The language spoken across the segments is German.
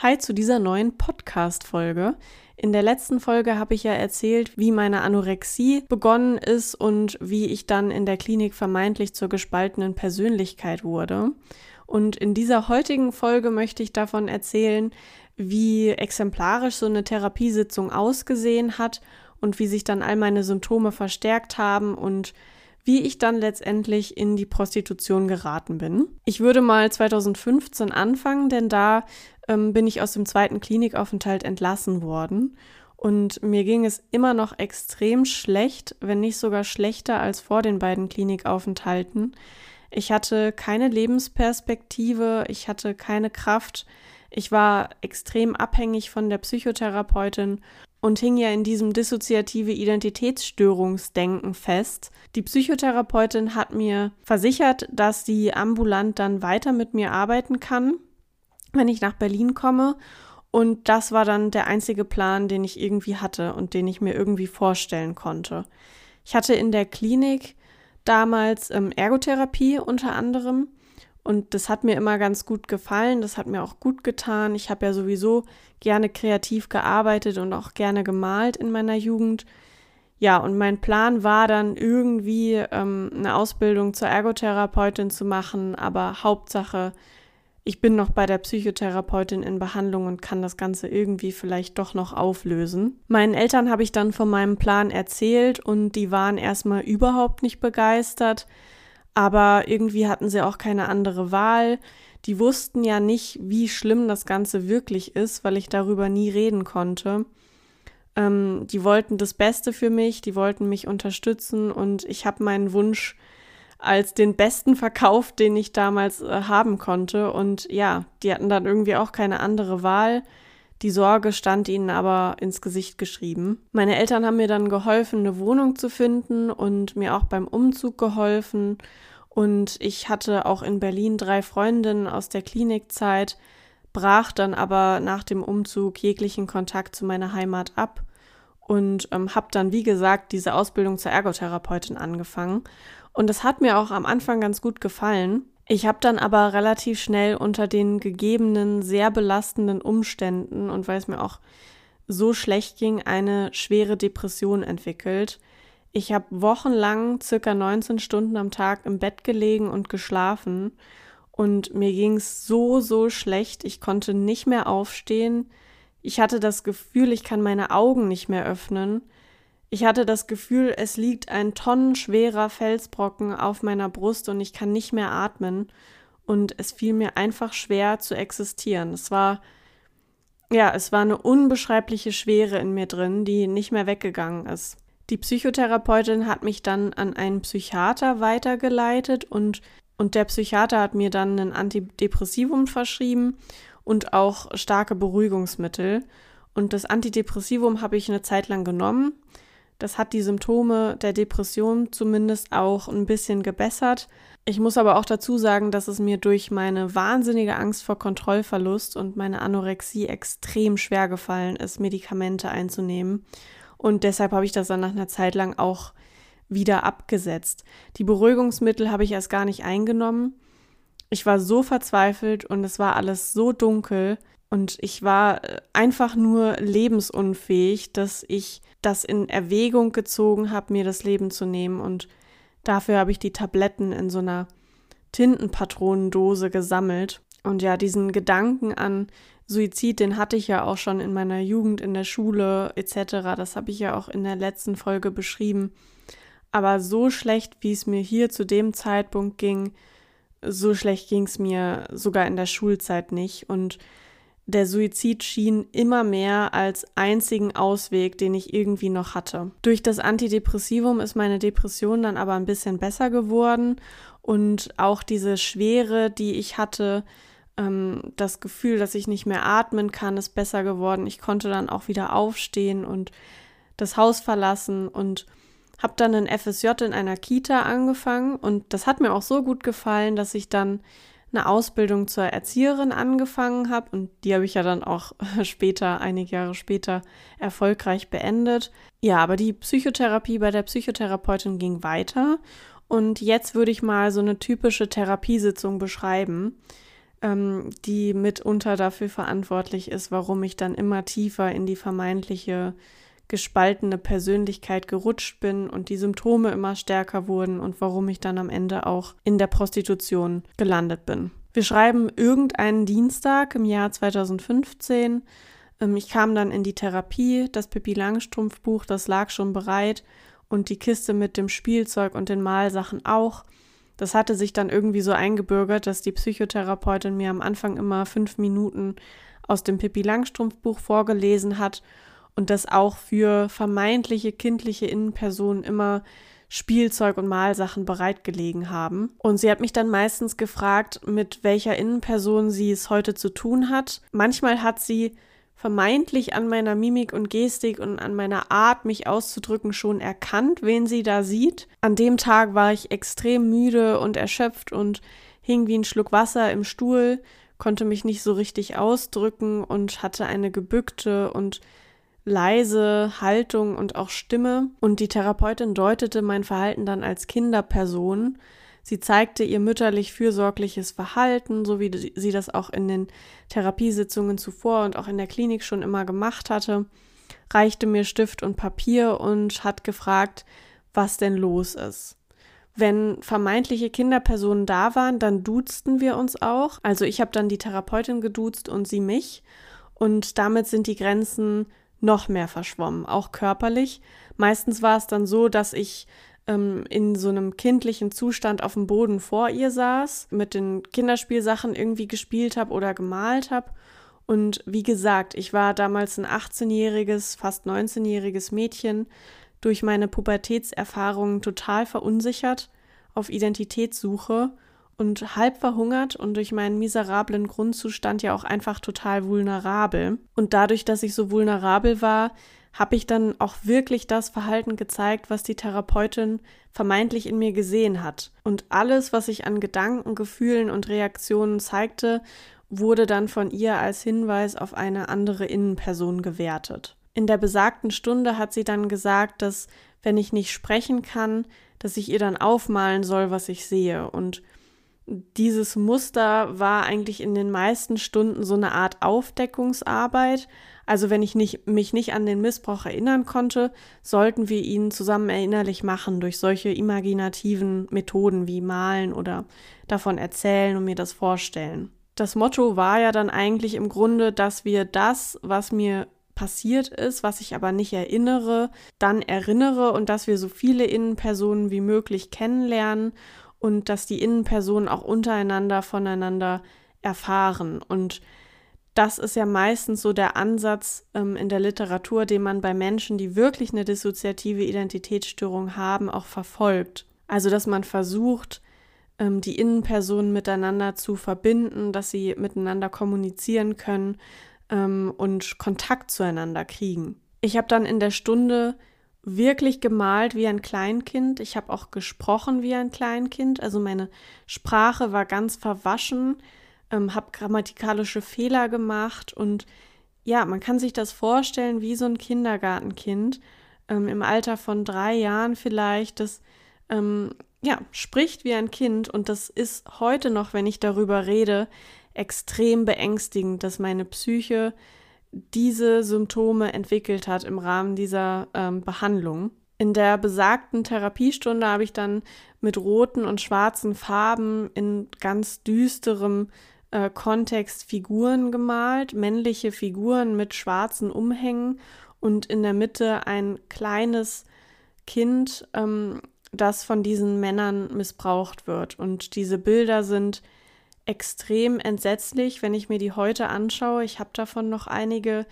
Hi zu dieser neuen Podcast-Folge. In der letzten Folge habe ich ja erzählt, wie meine Anorexie begonnen ist und wie ich dann in der Klinik vermeintlich zur gespaltenen Persönlichkeit wurde. Und in dieser heutigen Folge möchte ich davon erzählen, wie exemplarisch so eine Therapiesitzung ausgesehen hat und wie sich dann all meine Symptome verstärkt haben und wie ich dann letztendlich in die Prostitution geraten bin. Ich würde mal 2015 anfangen, denn da ähm, bin ich aus dem zweiten Klinikaufenthalt entlassen worden. Und mir ging es immer noch extrem schlecht, wenn nicht sogar schlechter als vor den beiden Klinikaufenthalten. Ich hatte keine Lebensperspektive, ich hatte keine Kraft, ich war extrem abhängig von der Psychotherapeutin und hing ja in diesem dissoziative Identitätsstörungsdenken fest. Die Psychotherapeutin hat mir versichert, dass sie ambulant dann weiter mit mir arbeiten kann, wenn ich nach Berlin komme. Und das war dann der einzige Plan, den ich irgendwie hatte und den ich mir irgendwie vorstellen konnte. Ich hatte in der Klinik damals ähm, Ergotherapie unter anderem und das hat mir immer ganz gut gefallen, das hat mir auch gut getan. Ich habe ja sowieso gerne kreativ gearbeitet und auch gerne gemalt in meiner Jugend. Ja, und mein Plan war dann irgendwie ähm, eine Ausbildung zur Ergotherapeutin zu machen, aber Hauptsache, ich bin noch bei der Psychotherapeutin in Behandlung und kann das Ganze irgendwie vielleicht doch noch auflösen. Meinen Eltern habe ich dann von meinem Plan erzählt und die waren erstmal überhaupt nicht begeistert aber irgendwie hatten sie auch keine andere Wahl. Die wussten ja nicht, wie schlimm das Ganze wirklich ist, weil ich darüber nie reden konnte. Ähm, die wollten das Beste für mich, die wollten mich unterstützen und ich habe meinen Wunsch als den besten verkauft, den ich damals äh, haben konnte. Und ja, die hatten dann irgendwie auch keine andere Wahl. Die Sorge stand ihnen aber ins Gesicht geschrieben. Meine Eltern haben mir dann geholfen, eine Wohnung zu finden und mir auch beim Umzug geholfen. Und ich hatte auch in Berlin drei Freundinnen aus der Klinikzeit, brach dann aber nach dem Umzug jeglichen Kontakt zu meiner Heimat ab und ähm, habe dann, wie gesagt, diese Ausbildung zur Ergotherapeutin angefangen. Und das hat mir auch am Anfang ganz gut gefallen. Ich habe dann aber relativ schnell unter den gegebenen, sehr belastenden Umständen und weil es mir auch so schlecht ging, eine schwere Depression entwickelt. Ich habe wochenlang circa 19 Stunden am Tag im Bett gelegen und geschlafen und mir ging es so, so schlecht. Ich konnte nicht mehr aufstehen. Ich hatte das Gefühl, ich kann meine Augen nicht mehr öffnen. Ich hatte das Gefühl, es liegt ein tonnenschwerer Felsbrocken auf meiner Brust und ich kann nicht mehr atmen. Und es fiel mir einfach schwer zu existieren. Es war, ja, es war eine unbeschreibliche Schwere in mir drin, die nicht mehr weggegangen ist. Die Psychotherapeutin hat mich dann an einen Psychiater weitergeleitet und, und der Psychiater hat mir dann ein Antidepressivum verschrieben und auch starke Beruhigungsmittel. Und das Antidepressivum habe ich eine Zeit lang genommen. Das hat die Symptome der Depression zumindest auch ein bisschen gebessert. Ich muss aber auch dazu sagen, dass es mir durch meine wahnsinnige Angst vor Kontrollverlust und meine Anorexie extrem schwer gefallen ist, Medikamente einzunehmen. Und deshalb habe ich das dann nach einer Zeit lang auch wieder abgesetzt. Die Beruhigungsmittel habe ich erst gar nicht eingenommen. Ich war so verzweifelt und es war alles so dunkel und ich war äh, einfach nur lebensunfähig, dass ich das in Erwägung gezogen habe, mir das Leben zu nehmen. Und dafür habe ich die Tabletten in so einer Tintenpatronendose gesammelt. Und ja, diesen Gedanken an Suizid, den hatte ich ja auch schon in meiner Jugend, in der Schule etc. Das habe ich ja auch in der letzten Folge beschrieben. Aber so schlecht, wie es mir hier zu dem Zeitpunkt ging, so schlecht ging es mir sogar in der Schulzeit nicht. Und der Suizid schien immer mehr als einzigen Ausweg, den ich irgendwie noch hatte. Durch das Antidepressivum ist meine Depression dann aber ein bisschen besser geworden und auch diese Schwere, die ich hatte, ähm, das Gefühl, dass ich nicht mehr atmen kann, ist besser geworden. Ich konnte dann auch wieder aufstehen und das Haus verlassen und habe dann ein FSJ in einer Kita angefangen und das hat mir auch so gut gefallen, dass ich dann eine Ausbildung zur Erzieherin angefangen habe und die habe ich ja dann auch später, einige Jahre später, erfolgreich beendet. Ja, aber die Psychotherapie bei der Psychotherapeutin ging weiter und jetzt würde ich mal so eine typische Therapiesitzung beschreiben. ähm, die mitunter dafür verantwortlich ist, warum ich dann immer tiefer in die vermeintliche gespaltene Persönlichkeit gerutscht bin und die Symptome immer stärker wurden und warum ich dann am Ende auch in der Prostitution gelandet bin. Wir schreiben irgendeinen Dienstag im Jahr 2015. Ähm, ich kam dann in die Therapie, das Pippi Langstrumpf Buch, das lag schon bereit und die Kiste mit dem Spielzeug und den Malsachen auch. Das hatte sich dann irgendwie so eingebürgert, dass die Psychotherapeutin mir am Anfang immer fünf Minuten aus dem Pippi Langstrumpf Buch vorgelesen hat und das auch für vermeintliche kindliche Innenpersonen immer Spielzeug und Malsachen bereitgelegen haben. Und sie hat mich dann meistens gefragt, mit welcher Innenperson sie es heute zu tun hat. Manchmal hat sie vermeintlich an meiner Mimik und Gestik und an meiner Art, mich auszudrücken, schon erkannt, wen sie da sieht. An dem Tag war ich extrem müde und erschöpft und hing wie ein Schluck Wasser im Stuhl, konnte mich nicht so richtig ausdrücken und hatte eine gebückte und leise Haltung und auch Stimme. Und die Therapeutin deutete mein Verhalten dann als Kinderperson Sie zeigte ihr mütterlich fürsorgliches Verhalten, so wie sie das auch in den Therapiesitzungen zuvor und auch in der Klinik schon immer gemacht hatte, reichte mir Stift und Papier und hat gefragt, was denn los ist. Wenn vermeintliche Kinderpersonen da waren, dann duzten wir uns auch. Also ich habe dann die Therapeutin geduzt und sie mich. Und damit sind die Grenzen noch mehr verschwommen, auch körperlich. Meistens war es dann so, dass ich ähm, in so einem kindlichen Zustand auf dem Boden vor ihr saß, mit den Kinderspielsachen irgendwie gespielt habe oder gemalt habe. Und wie gesagt, ich war damals ein 18-jähriges, fast 19-jähriges Mädchen, durch meine Pubertätserfahrungen total verunsichert, auf Identitätssuche und halb verhungert und durch meinen miserablen Grundzustand ja auch einfach total vulnerabel. Und dadurch, dass ich so vulnerabel war, habe ich dann auch wirklich das Verhalten gezeigt, was die Therapeutin vermeintlich in mir gesehen hat. Und alles, was ich an Gedanken, Gefühlen und Reaktionen zeigte, wurde dann von ihr als Hinweis auf eine andere Innenperson gewertet. In der besagten Stunde hat sie dann gesagt, dass wenn ich nicht sprechen kann, dass ich ihr dann aufmalen soll, was ich sehe. Und dieses Muster war eigentlich in den meisten Stunden so eine Art Aufdeckungsarbeit, also wenn ich nicht, mich nicht an den Missbrauch erinnern konnte, sollten wir ihn zusammen erinnerlich machen durch solche imaginativen Methoden wie malen oder davon erzählen und mir das vorstellen. Das Motto war ja dann eigentlich im Grunde, dass wir das, was mir passiert ist, was ich aber nicht erinnere, dann erinnere und dass wir so viele Innenpersonen wie möglich kennenlernen und dass die Innenpersonen auch untereinander voneinander erfahren. Und das ist ja meistens so der Ansatz ähm, in der Literatur, den man bei Menschen, die wirklich eine dissoziative Identitätsstörung haben, auch verfolgt. Also, dass man versucht, ähm, die Innenpersonen miteinander zu verbinden, dass sie miteinander kommunizieren können ähm, und Kontakt zueinander kriegen. Ich habe dann in der Stunde wirklich gemalt wie ein Kleinkind. Ich habe auch gesprochen wie ein Kleinkind. Also meine Sprache war ganz verwaschen ähm, habe grammatikalische Fehler gemacht und ja, man kann sich das vorstellen wie so ein Kindergartenkind ähm, im Alter von drei Jahren vielleicht, das ähm, ja spricht wie ein Kind und das ist heute noch, wenn ich darüber rede, extrem beängstigend, dass meine Psyche diese Symptome entwickelt hat im Rahmen dieser ähm, Behandlung. In der besagten Therapiestunde habe ich dann mit roten und schwarzen Farben in ganz düsterem äh, Kontext Figuren gemalt, männliche Figuren mit schwarzen Umhängen und in der Mitte ein kleines Kind, ähm, das von diesen Männern missbraucht wird. Und diese Bilder sind extrem entsetzlich, wenn ich mir die heute anschaue. Ich habe davon noch einige.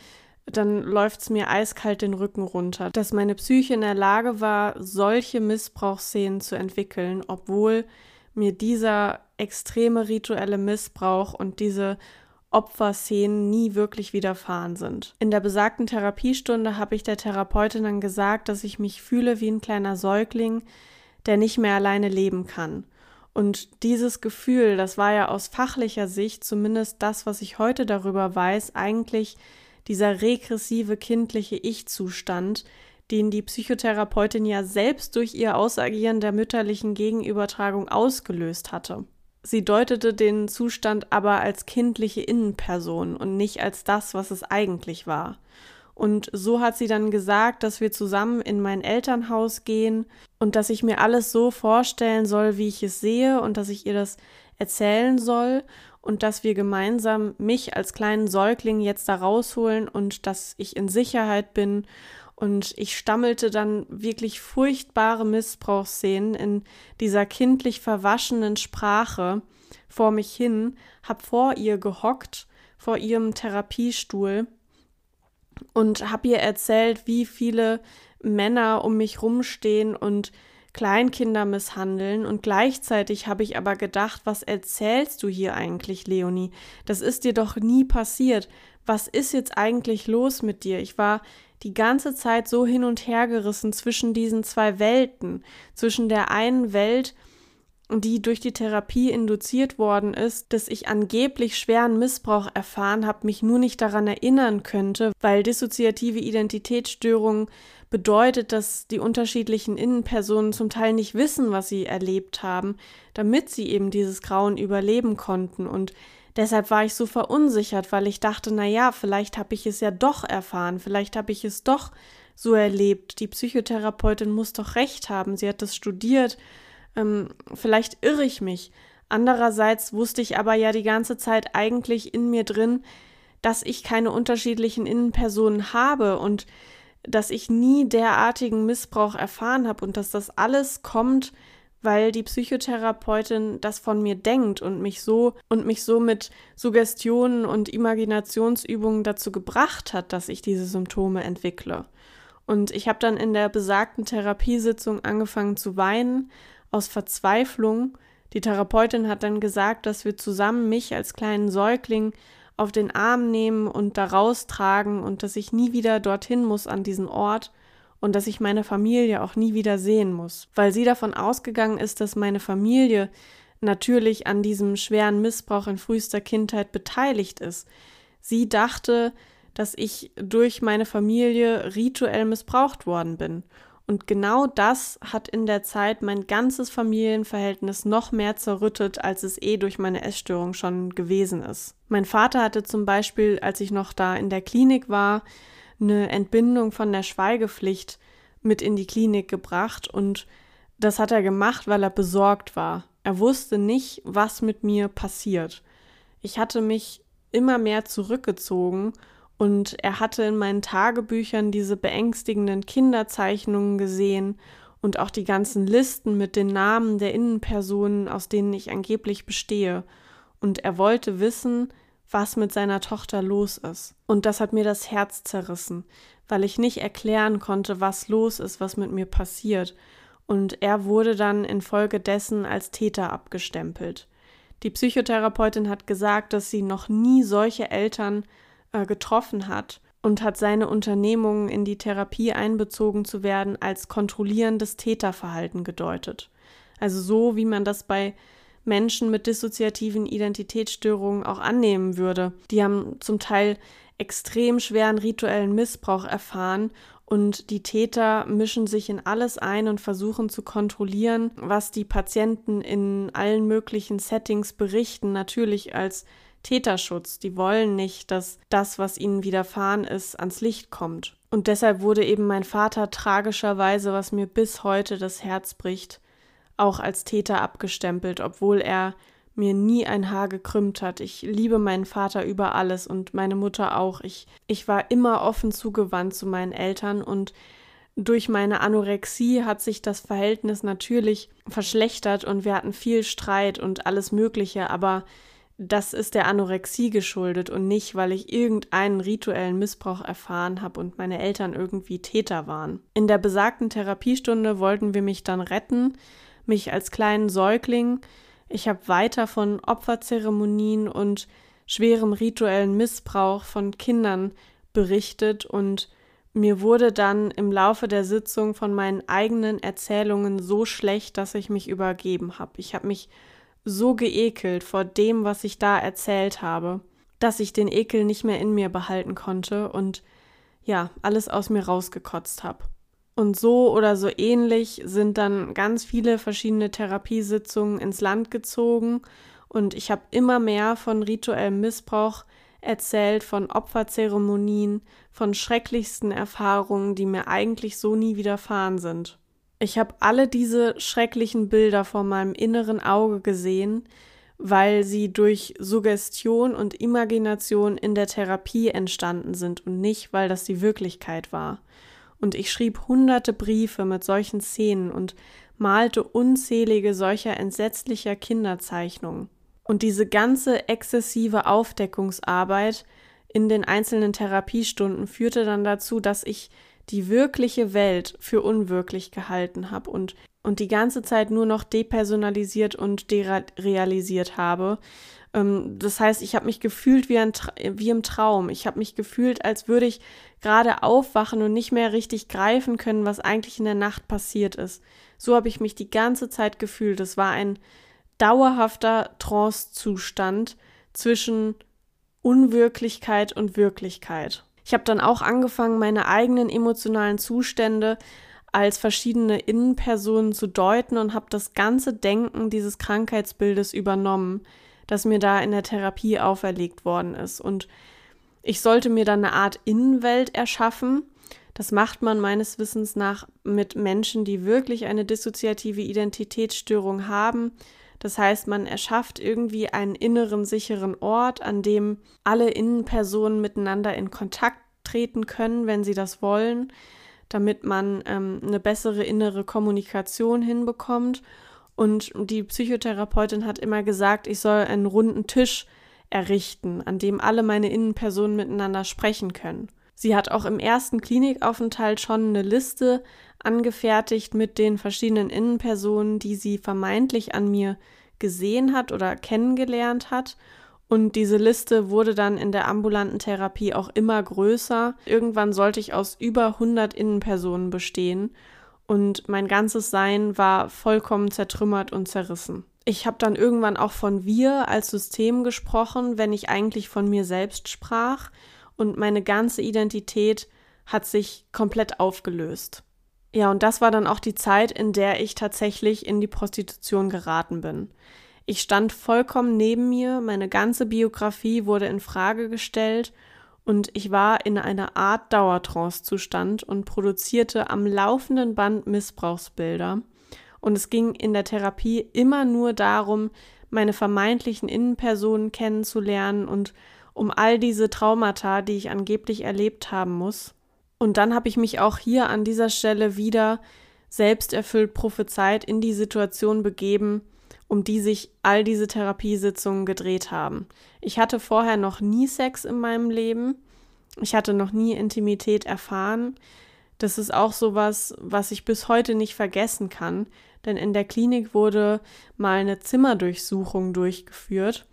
Dann läuft es mir eiskalt den Rücken runter, dass meine Psyche in der Lage war, solche Missbrauchsszenen zu entwickeln, obwohl mir dieser extreme rituelle Missbrauch und diese Opferszenen nie wirklich widerfahren sind. In der besagten Therapiestunde habe ich der Therapeutin dann gesagt, dass ich mich fühle wie ein kleiner Säugling, der nicht mehr alleine leben kann. Und dieses Gefühl, das war ja aus fachlicher Sicht, zumindest das, was ich heute darüber weiß, eigentlich dieser regressive kindliche Ich-Zustand, den die Psychotherapeutin ja selbst durch ihr Ausagieren der mütterlichen Gegenübertragung ausgelöst hatte. Sie deutete den Zustand aber als kindliche Innenperson und nicht als das, was es eigentlich war. Und so hat sie dann gesagt, dass wir zusammen in mein Elternhaus gehen und dass ich mir alles so vorstellen soll, wie ich es sehe und dass ich ihr das erzählen soll und dass wir gemeinsam mich als kleinen Säugling jetzt da rausholen und dass ich in Sicherheit bin. Und ich stammelte dann wirklich furchtbare Missbrauchsszenen in dieser kindlich verwaschenen Sprache vor mich hin, hab vor ihr gehockt, vor ihrem Therapiestuhl und habe ihr erzählt, wie viele Männer um mich rumstehen und Kleinkinder misshandeln und gleichzeitig habe ich aber gedacht, was erzählst du hier eigentlich, Leonie? Das ist dir doch nie passiert. Was ist jetzt eigentlich los mit dir? Ich war die ganze Zeit so hin und her gerissen zwischen diesen zwei Welten, zwischen der einen Welt, die durch die Therapie induziert worden ist, dass ich angeblich schweren Missbrauch erfahren habe, mich nur nicht daran erinnern könnte, weil dissoziative Identitätsstörungen bedeutet, dass die unterschiedlichen Innenpersonen zum Teil nicht wissen, was sie erlebt haben, damit sie eben dieses Grauen überleben konnten. Und Deshalb war ich so verunsichert, weil ich dachte, na ja, vielleicht habe ich es ja doch erfahren, vielleicht habe ich es doch so erlebt. Die Psychotherapeutin muss doch recht haben, sie hat das studiert ähm, vielleicht irre ich mich. Andererseits wusste ich aber ja die ganze Zeit eigentlich in mir drin, dass ich keine unterschiedlichen Innenpersonen habe und dass ich nie derartigen Missbrauch erfahren habe und dass das alles kommt, weil die Psychotherapeutin das von mir denkt und mich so und mich so mit Suggestionen und Imaginationsübungen dazu gebracht hat, dass ich diese Symptome entwickle. Und ich habe dann in der besagten Therapiesitzung angefangen zu weinen, aus Verzweiflung. Die Therapeutin hat dann gesagt, dass wir zusammen mich als kleinen Säugling auf den Arm nehmen und da raustragen und dass ich nie wieder dorthin muss an diesen Ort und dass ich meine Familie auch nie wieder sehen muss, weil sie davon ausgegangen ist, dass meine Familie natürlich an diesem schweren Missbrauch in frühester Kindheit beteiligt ist. Sie dachte, dass ich durch meine Familie rituell missbraucht worden bin und genau das hat in der Zeit mein ganzes Familienverhältnis noch mehr zerrüttet, als es eh durch meine Essstörung schon gewesen ist. Mein Vater hatte zum Beispiel, als ich noch da in der Klinik war, eine Entbindung von der Schweigepflicht mit in die Klinik gebracht und das hat er gemacht, weil er besorgt war. Er wusste nicht, was mit mir passiert. Ich hatte mich immer mehr zurückgezogen und er hatte in meinen Tagebüchern diese beängstigenden Kinderzeichnungen gesehen und auch die ganzen Listen mit den Namen der Innenpersonen, aus denen ich angeblich bestehe. Und er wollte wissen, was mit seiner Tochter los ist. Und das hat mir das Herz zerrissen, weil ich nicht erklären konnte, was los ist, was mit mir passiert. Und er wurde dann infolgedessen als Täter abgestempelt. Die Psychotherapeutin hat gesagt, dass sie noch nie solche Eltern äh, getroffen hat und hat seine Unternehmungen in die Therapie einbezogen zu werden als kontrollierendes Täterverhalten gedeutet. Also so, wie man das bei Menschen mit dissoziativen Identitätsstörungen auch annehmen würde. Die haben zum Teil extrem schweren rituellen Missbrauch erfahren und die Täter mischen sich in alles ein und versuchen zu kontrollieren, was die Patienten in allen möglichen Settings berichten, natürlich als Täterschutz. Die wollen nicht, dass das, was ihnen widerfahren ist, ans Licht kommt. Und deshalb wurde eben mein Vater tragischerweise, was mir bis heute das Herz bricht, auch als Täter abgestempelt, obwohl er mir nie ein Haar gekrümmt hat. Ich liebe meinen Vater über alles und meine Mutter auch. Ich, ich war immer offen zugewandt zu meinen Eltern und durch meine Anorexie hat sich das Verhältnis natürlich verschlechtert und wir hatten viel Streit und alles Mögliche, aber das ist der Anorexie geschuldet und nicht, weil ich irgendeinen rituellen Missbrauch erfahren habe und meine Eltern irgendwie Täter waren. In der besagten Therapiestunde wollten wir mich dann retten, mich als kleinen Säugling. Ich habe weiter von Opferzeremonien und schwerem rituellen Missbrauch von Kindern berichtet und mir wurde dann im Laufe der Sitzung von meinen eigenen Erzählungen so schlecht, dass ich mich übergeben habe. Ich habe mich so geekelt vor dem, was ich da erzählt habe, dass ich den Ekel nicht mehr in mir behalten konnte und ja, alles aus mir rausgekotzt habe. Und so oder so ähnlich sind dann ganz viele verschiedene Therapiesitzungen ins Land gezogen Und ich habe immer mehr von rituellem Missbrauch erzählt, von Opferzeremonien, von schrecklichsten Erfahrungen, die mir eigentlich so nie widerfahren sind. Ich habe alle diese schrecklichen Bilder vor meinem inneren Auge gesehen, weil sie durch Suggestion und Imagination in der Therapie entstanden sind und nicht, weil das die Wirklichkeit war. Und ich schrieb hunderte Briefe mit solchen Szenen und malte unzählige solcher entsetzlicher Kinderzeichnungen. Und diese ganze exzessive Aufdeckungsarbeit in den einzelnen Therapiestunden führte dann dazu, dass ich die wirkliche Welt für unwirklich gehalten habe und, und die ganze Zeit nur noch depersonalisiert und derealisiert habe. Ähm, das heißt, ich habe mich gefühlt wie, ein, wie im Traum. Ich habe mich gefühlt, als würde ich gerade aufwachen und nicht mehr richtig greifen können, was eigentlich in der Nacht passiert ist. So habe ich mich die ganze Zeit gefühlt. Es war ein dauerhafter Trance-Zustand zwischen Unwirklichkeit und Wirklichkeit. Ich habe dann auch angefangen, meine eigenen emotionalen Zustände als verschiedene Innenpersonen zu deuten und habe das ganze Denken dieses Krankheitsbildes übernommen, das mir da in der Therapie auferlegt worden ist. Und ich sollte mir dann eine Art Innenwelt erschaffen. Das macht man meines Wissens nach mit Menschen, die wirklich eine dissoziative Identitätsstörung haben. Das heißt, man erschafft irgendwie einen inneren sicheren Ort, an dem alle Innenpersonen miteinander in Kontakt treten können, wenn sie das wollen, damit man ähm, eine bessere innere Kommunikation hinbekommt. Und die Psychotherapeutin hat immer gesagt, ich soll einen runden Tisch errichten, an dem alle meine Innenpersonen miteinander sprechen können. Sie hat auch im ersten Klinikaufenthalt schon eine Liste angefertigt mit den verschiedenen Innenpersonen, die sie vermeintlich an mir gesehen hat oder kennengelernt hat. Und diese Liste wurde dann in der ambulanten Therapie auch immer größer. Irgendwann sollte ich aus über 100 Innenpersonen bestehen und mein ganzes Sein war vollkommen zertrümmert und zerrissen. Ich habe dann irgendwann auch von wir als System gesprochen, wenn ich eigentlich von mir selbst sprach und meine ganze Identität hat sich komplett aufgelöst. Ja, und das war dann auch die Zeit, in der ich tatsächlich in die Prostitution geraten bin. Ich stand vollkommen neben mir, meine ganze Biografie wurde in Frage gestellt und ich war in einer Art Dauertrance-Zustand und produzierte am laufenden Band Missbrauchsbilder. Und es ging in der Therapie immer nur darum, meine vermeintlichen Innenpersonen kennenzulernen und um all diese Traumata, die ich angeblich erlebt haben muss. Und dann habe ich mich auch hier an dieser Stelle wieder selbsterfüllt prophezeit in die Situation begeben, um die sich all diese Therapiesitzungen gedreht haben. Ich hatte vorher noch nie Sex in meinem Leben. Ich hatte noch nie Intimität erfahren. Das ist auch sowas, was ich bis heute nicht vergessen kann, denn in der Klinik wurde mal eine Zimmerdurchsuchung durchgeführt.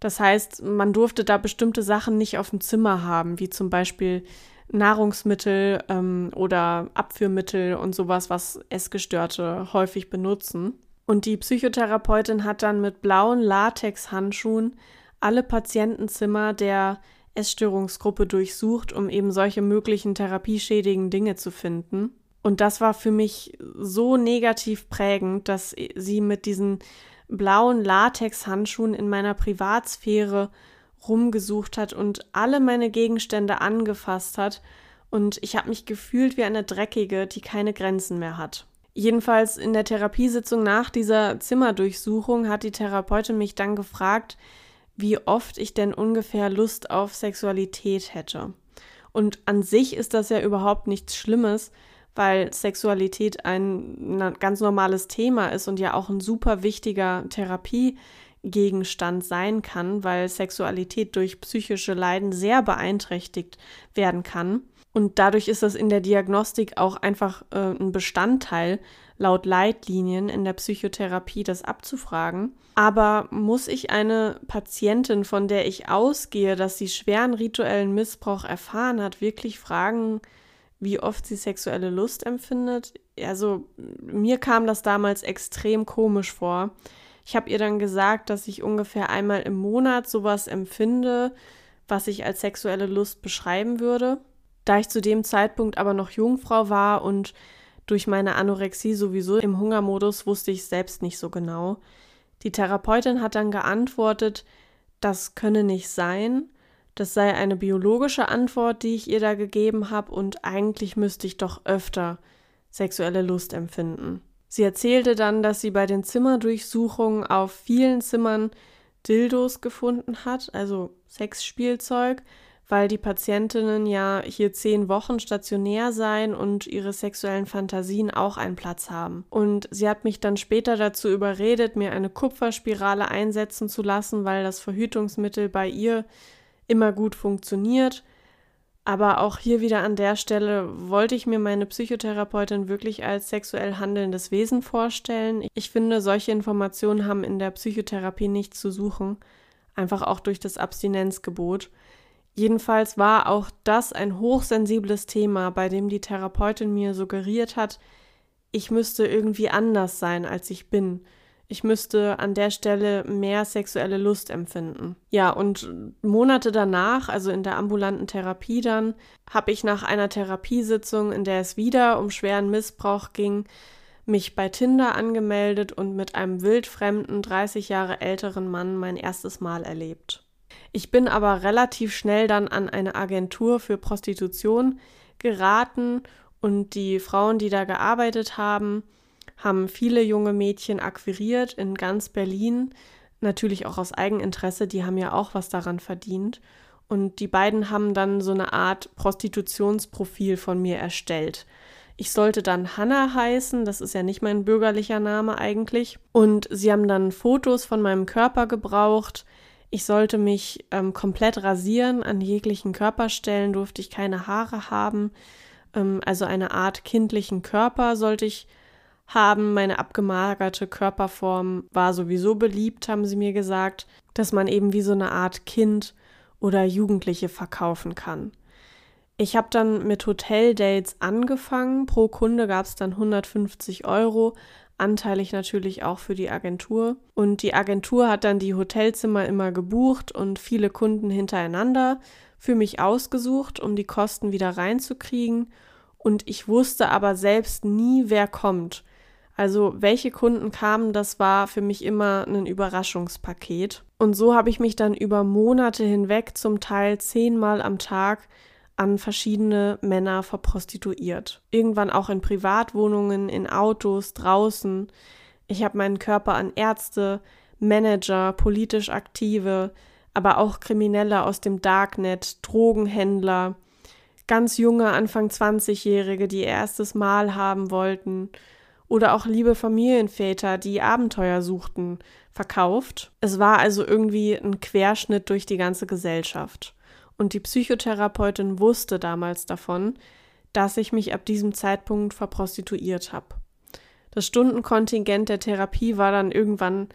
Das heißt, man durfte da bestimmte Sachen nicht auf dem Zimmer haben, wie zum Beispiel Nahrungsmittel ähm, oder Abführmittel und sowas, was Essgestörte häufig benutzen. Und die Psychotherapeutin hat dann mit blauen Latexhandschuhen alle Patientenzimmer der Essstörungsgruppe durchsucht, um eben solche möglichen therapieschädigen Dinge zu finden. Und das war für mich so negativ prägend, dass sie mit diesen blauen Latexhandschuhen in meiner Privatsphäre rumgesucht hat und alle meine Gegenstände angefasst hat. Und ich habe mich gefühlt wie eine Dreckige, die keine Grenzen mehr hat. Jedenfalls in der Therapiesitzung nach dieser Zimmerdurchsuchung hat die Therapeutin mich dann gefragt, wie oft ich denn ungefähr Lust auf Sexualität hätte. Und an sich ist das ja überhaupt nichts Schlimmes, weil Sexualität ein ganz normales Thema ist und ja auch ein super wichtiger Therapiegegenstand sein kann, weil Sexualität durch psychische Leiden sehr beeinträchtigt werden kann. Und dadurch ist das in der Diagnostik auch einfach äh, ein Bestandteil, laut Leitlinien in der Psychotherapie das abzufragen. Aber muss ich eine Patientin, von der ich ausgehe, dass sie schweren rituellen Missbrauch erfahren hat, wirklich fragen, wie oft sie sexuelle Lust empfindet? Also mir kam das damals extrem komisch vor. Ich habe ihr dann gesagt, dass ich ungefähr einmal im Monat sowas empfinde, was ich als sexuelle Lust beschreiben würde. Da ich zu dem Zeitpunkt aber noch Jungfrau war und durch meine Anorexie sowieso im Hungermodus, wusste ich selbst nicht so genau. Die Therapeutin hat dann geantwortet, das könne nicht sein, das sei eine biologische Antwort, die ich ihr da gegeben habe, und eigentlich müsste ich doch öfter sexuelle Lust empfinden. Sie erzählte dann, dass sie bei den Zimmerdurchsuchungen auf vielen Zimmern Dildos gefunden hat, also Sexspielzeug, weil die Patientinnen ja hier zehn Wochen stationär seien und ihre sexuellen Fantasien auch einen Platz haben. Und sie hat mich dann später dazu überredet, mir eine Kupferspirale einsetzen zu lassen, weil das Verhütungsmittel bei ihr immer gut funktioniert. Aber auch hier wieder an der Stelle wollte ich mir meine Psychotherapeutin wirklich als sexuell handelndes Wesen vorstellen. Ich finde, solche Informationen haben in der Psychotherapie nichts zu suchen, einfach auch durch das Abstinenzgebot. Jedenfalls war auch das ein hochsensibles Thema, bei dem die Therapeutin mir suggeriert hat, ich müsste irgendwie anders sein, als ich bin ich müsste an der Stelle mehr sexuelle Lust empfinden. Ja, und Monate danach, also in der ambulanten Therapie dann, habe ich nach einer Therapiesitzung, in der es wieder um schweren Missbrauch ging, mich bei Tinder angemeldet und mit einem wildfremden, 30 Jahre älteren Mann mein erstes Mal erlebt. Ich bin aber relativ schnell dann an eine Agentur für Prostitution geraten und die Frauen, die da gearbeitet haben, haben viele junge Mädchen akquiriert in ganz Berlin, natürlich auch aus Eigeninteresse, die haben ja auch was daran verdient. Und die beiden haben dann so eine Art Prostitutionsprofil von mir erstellt. Ich sollte dann Hannah heißen, das ist ja nicht mein bürgerlicher Name eigentlich. Und sie haben dann Fotos von meinem Körper gebraucht. Ich sollte mich ähm, komplett rasieren, an jeglichen Körperstellen durfte ich keine Haare haben. Ähm, also eine Art kindlichen Körper sollte ich haben. Meine abgemagerte Körperform war sowieso beliebt, haben sie mir gesagt, dass man eben wie so eine Art Kind oder Jugendliche verkaufen kann. Ich habe dann mit Hoteldates angefangen. Pro Kunde gab es dann 150 Euro, anteilig natürlich auch für die Agentur. Und die Agentur hat dann die Hotelzimmer immer gebucht und viele Kunden hintereinander für mich ausgesucht, um die Kosten wieder reinzukriegen. Und ich wusste aber selbst nie, wer kommt. Also welche Kunden kamen, das war für mich immer ein Überraschungspaket. Und so habe ich mich dann über Monate hinweg zum Teil zehnmal am Tag an verschiedene Männer verprostituiert. Irgendwann auch in Privatwohnungen, in Autos, draußen. Ich habe meinen Körper an Ärzte, Manager, politisch Aktive, aber auch Kriminelle aus dem Darknet, Drogenhändler, ganz junge Anfang 20-Jährige, die ihr erstes Mal haben wollten oder auch liebe Familienväter, die Abenteuer suchten, verkauft. Es war also irgendwie ein Querschnitt durch die ganze Gesellschaft. Und die Psychotherapeutin wusste damals davon, dass ich mich ab diesem Zeitpunkt verprostituiert habe. Das Stundenkontingent der Therapie war dann irgendwann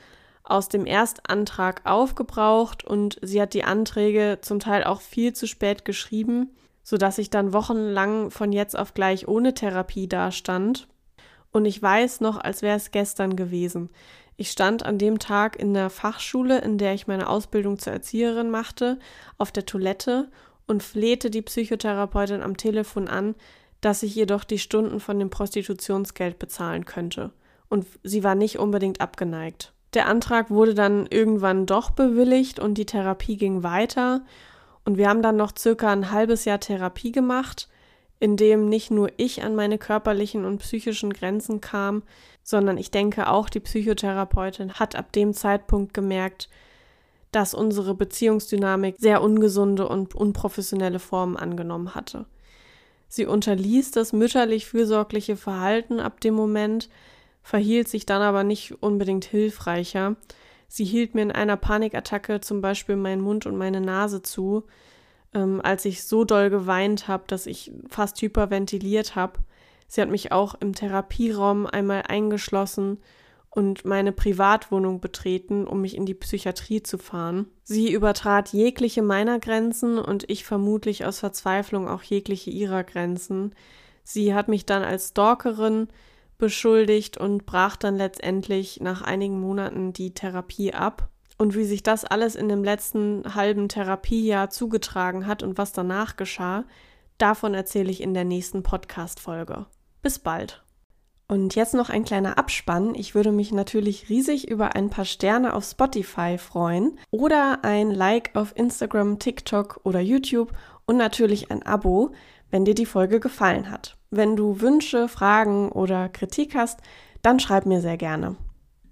aus dem Erstantrag aufgebraucht und sie hat die Anträge zum Teil auch viel zu spät geschrieben, sodass ich dann wochenlang von jetzt auf gleich ohne Therapie dastand und ich weiß noch, als wäre es gestern gewesen. Ich stand an dem Tag in der Fachschule, in der ich meine Ausbildung zur Erzieherin machte, auf der Toilette und flehte die Psychotherapeutin am Telefon an, dass ich ihr doch die Stunden von dem Prostitutionsgeld bezahlen könnte. Und sie war nicht unbedingt abgeneigt. Der Antrag wurde dann irgendwann doch bewilligt und die Therapie ging weiter. Und wir haben dann noch circa ein halbes Jahr Therapie gemacht in dem nicht nur ich an meine körperlichen und psychischen Grenzen kam, sondern ich denke auch die Psychotherapeutin hat ab dem Zeitpunkt gemerkt, dass unsere Beziehungsdynamik sehr ungesunde und unprofessionelle Formen angenommen hatte. Sie unterließ das mütterlich fürsorgliche Verhalten ab dem Moment, verhielt sich dann aber nicht unbedingt hilfreicher. Sie hielt mir in einer Panikattacke zum Beispiel meinen Mund und meine Nase zu, ähm, als ich so doll geweint habe, dass ich fast hyperventiliert habe. Sie hat mich auch im Therapieraum einmal eingeschlossen und meine Privatwohnung betreten, um mich in die Psychiatrie zu fahren. Sie übertrat jegliche meiner Grenzen und ich vermutlich aus Verzweiflung auch jegliche ihrer Grenzen. Sie hat mich dann als Stalkerin beschuldigt und brach dann letztendlich nach einigen Monaten die Therapie ab. Und wie sich das alles in dem letzten halben Therapiejahr zugetragen hat und was danach geschah, davon erzähle ich in der nächsten Podcast-Folge. Bis bald. Und jetzt noch ein kleiner Abspann. Ich würde mich natürlich riesig über ein paar Sterne auf Spotify freuen oder ein Like auf Instagram, TikTok oder YouTube und natürlich ein Abo, wenn dir die Folge gefallen hat. Wenn du Wünsche, Fragen oder Kritik hast, dann schreib mir sehr gerne.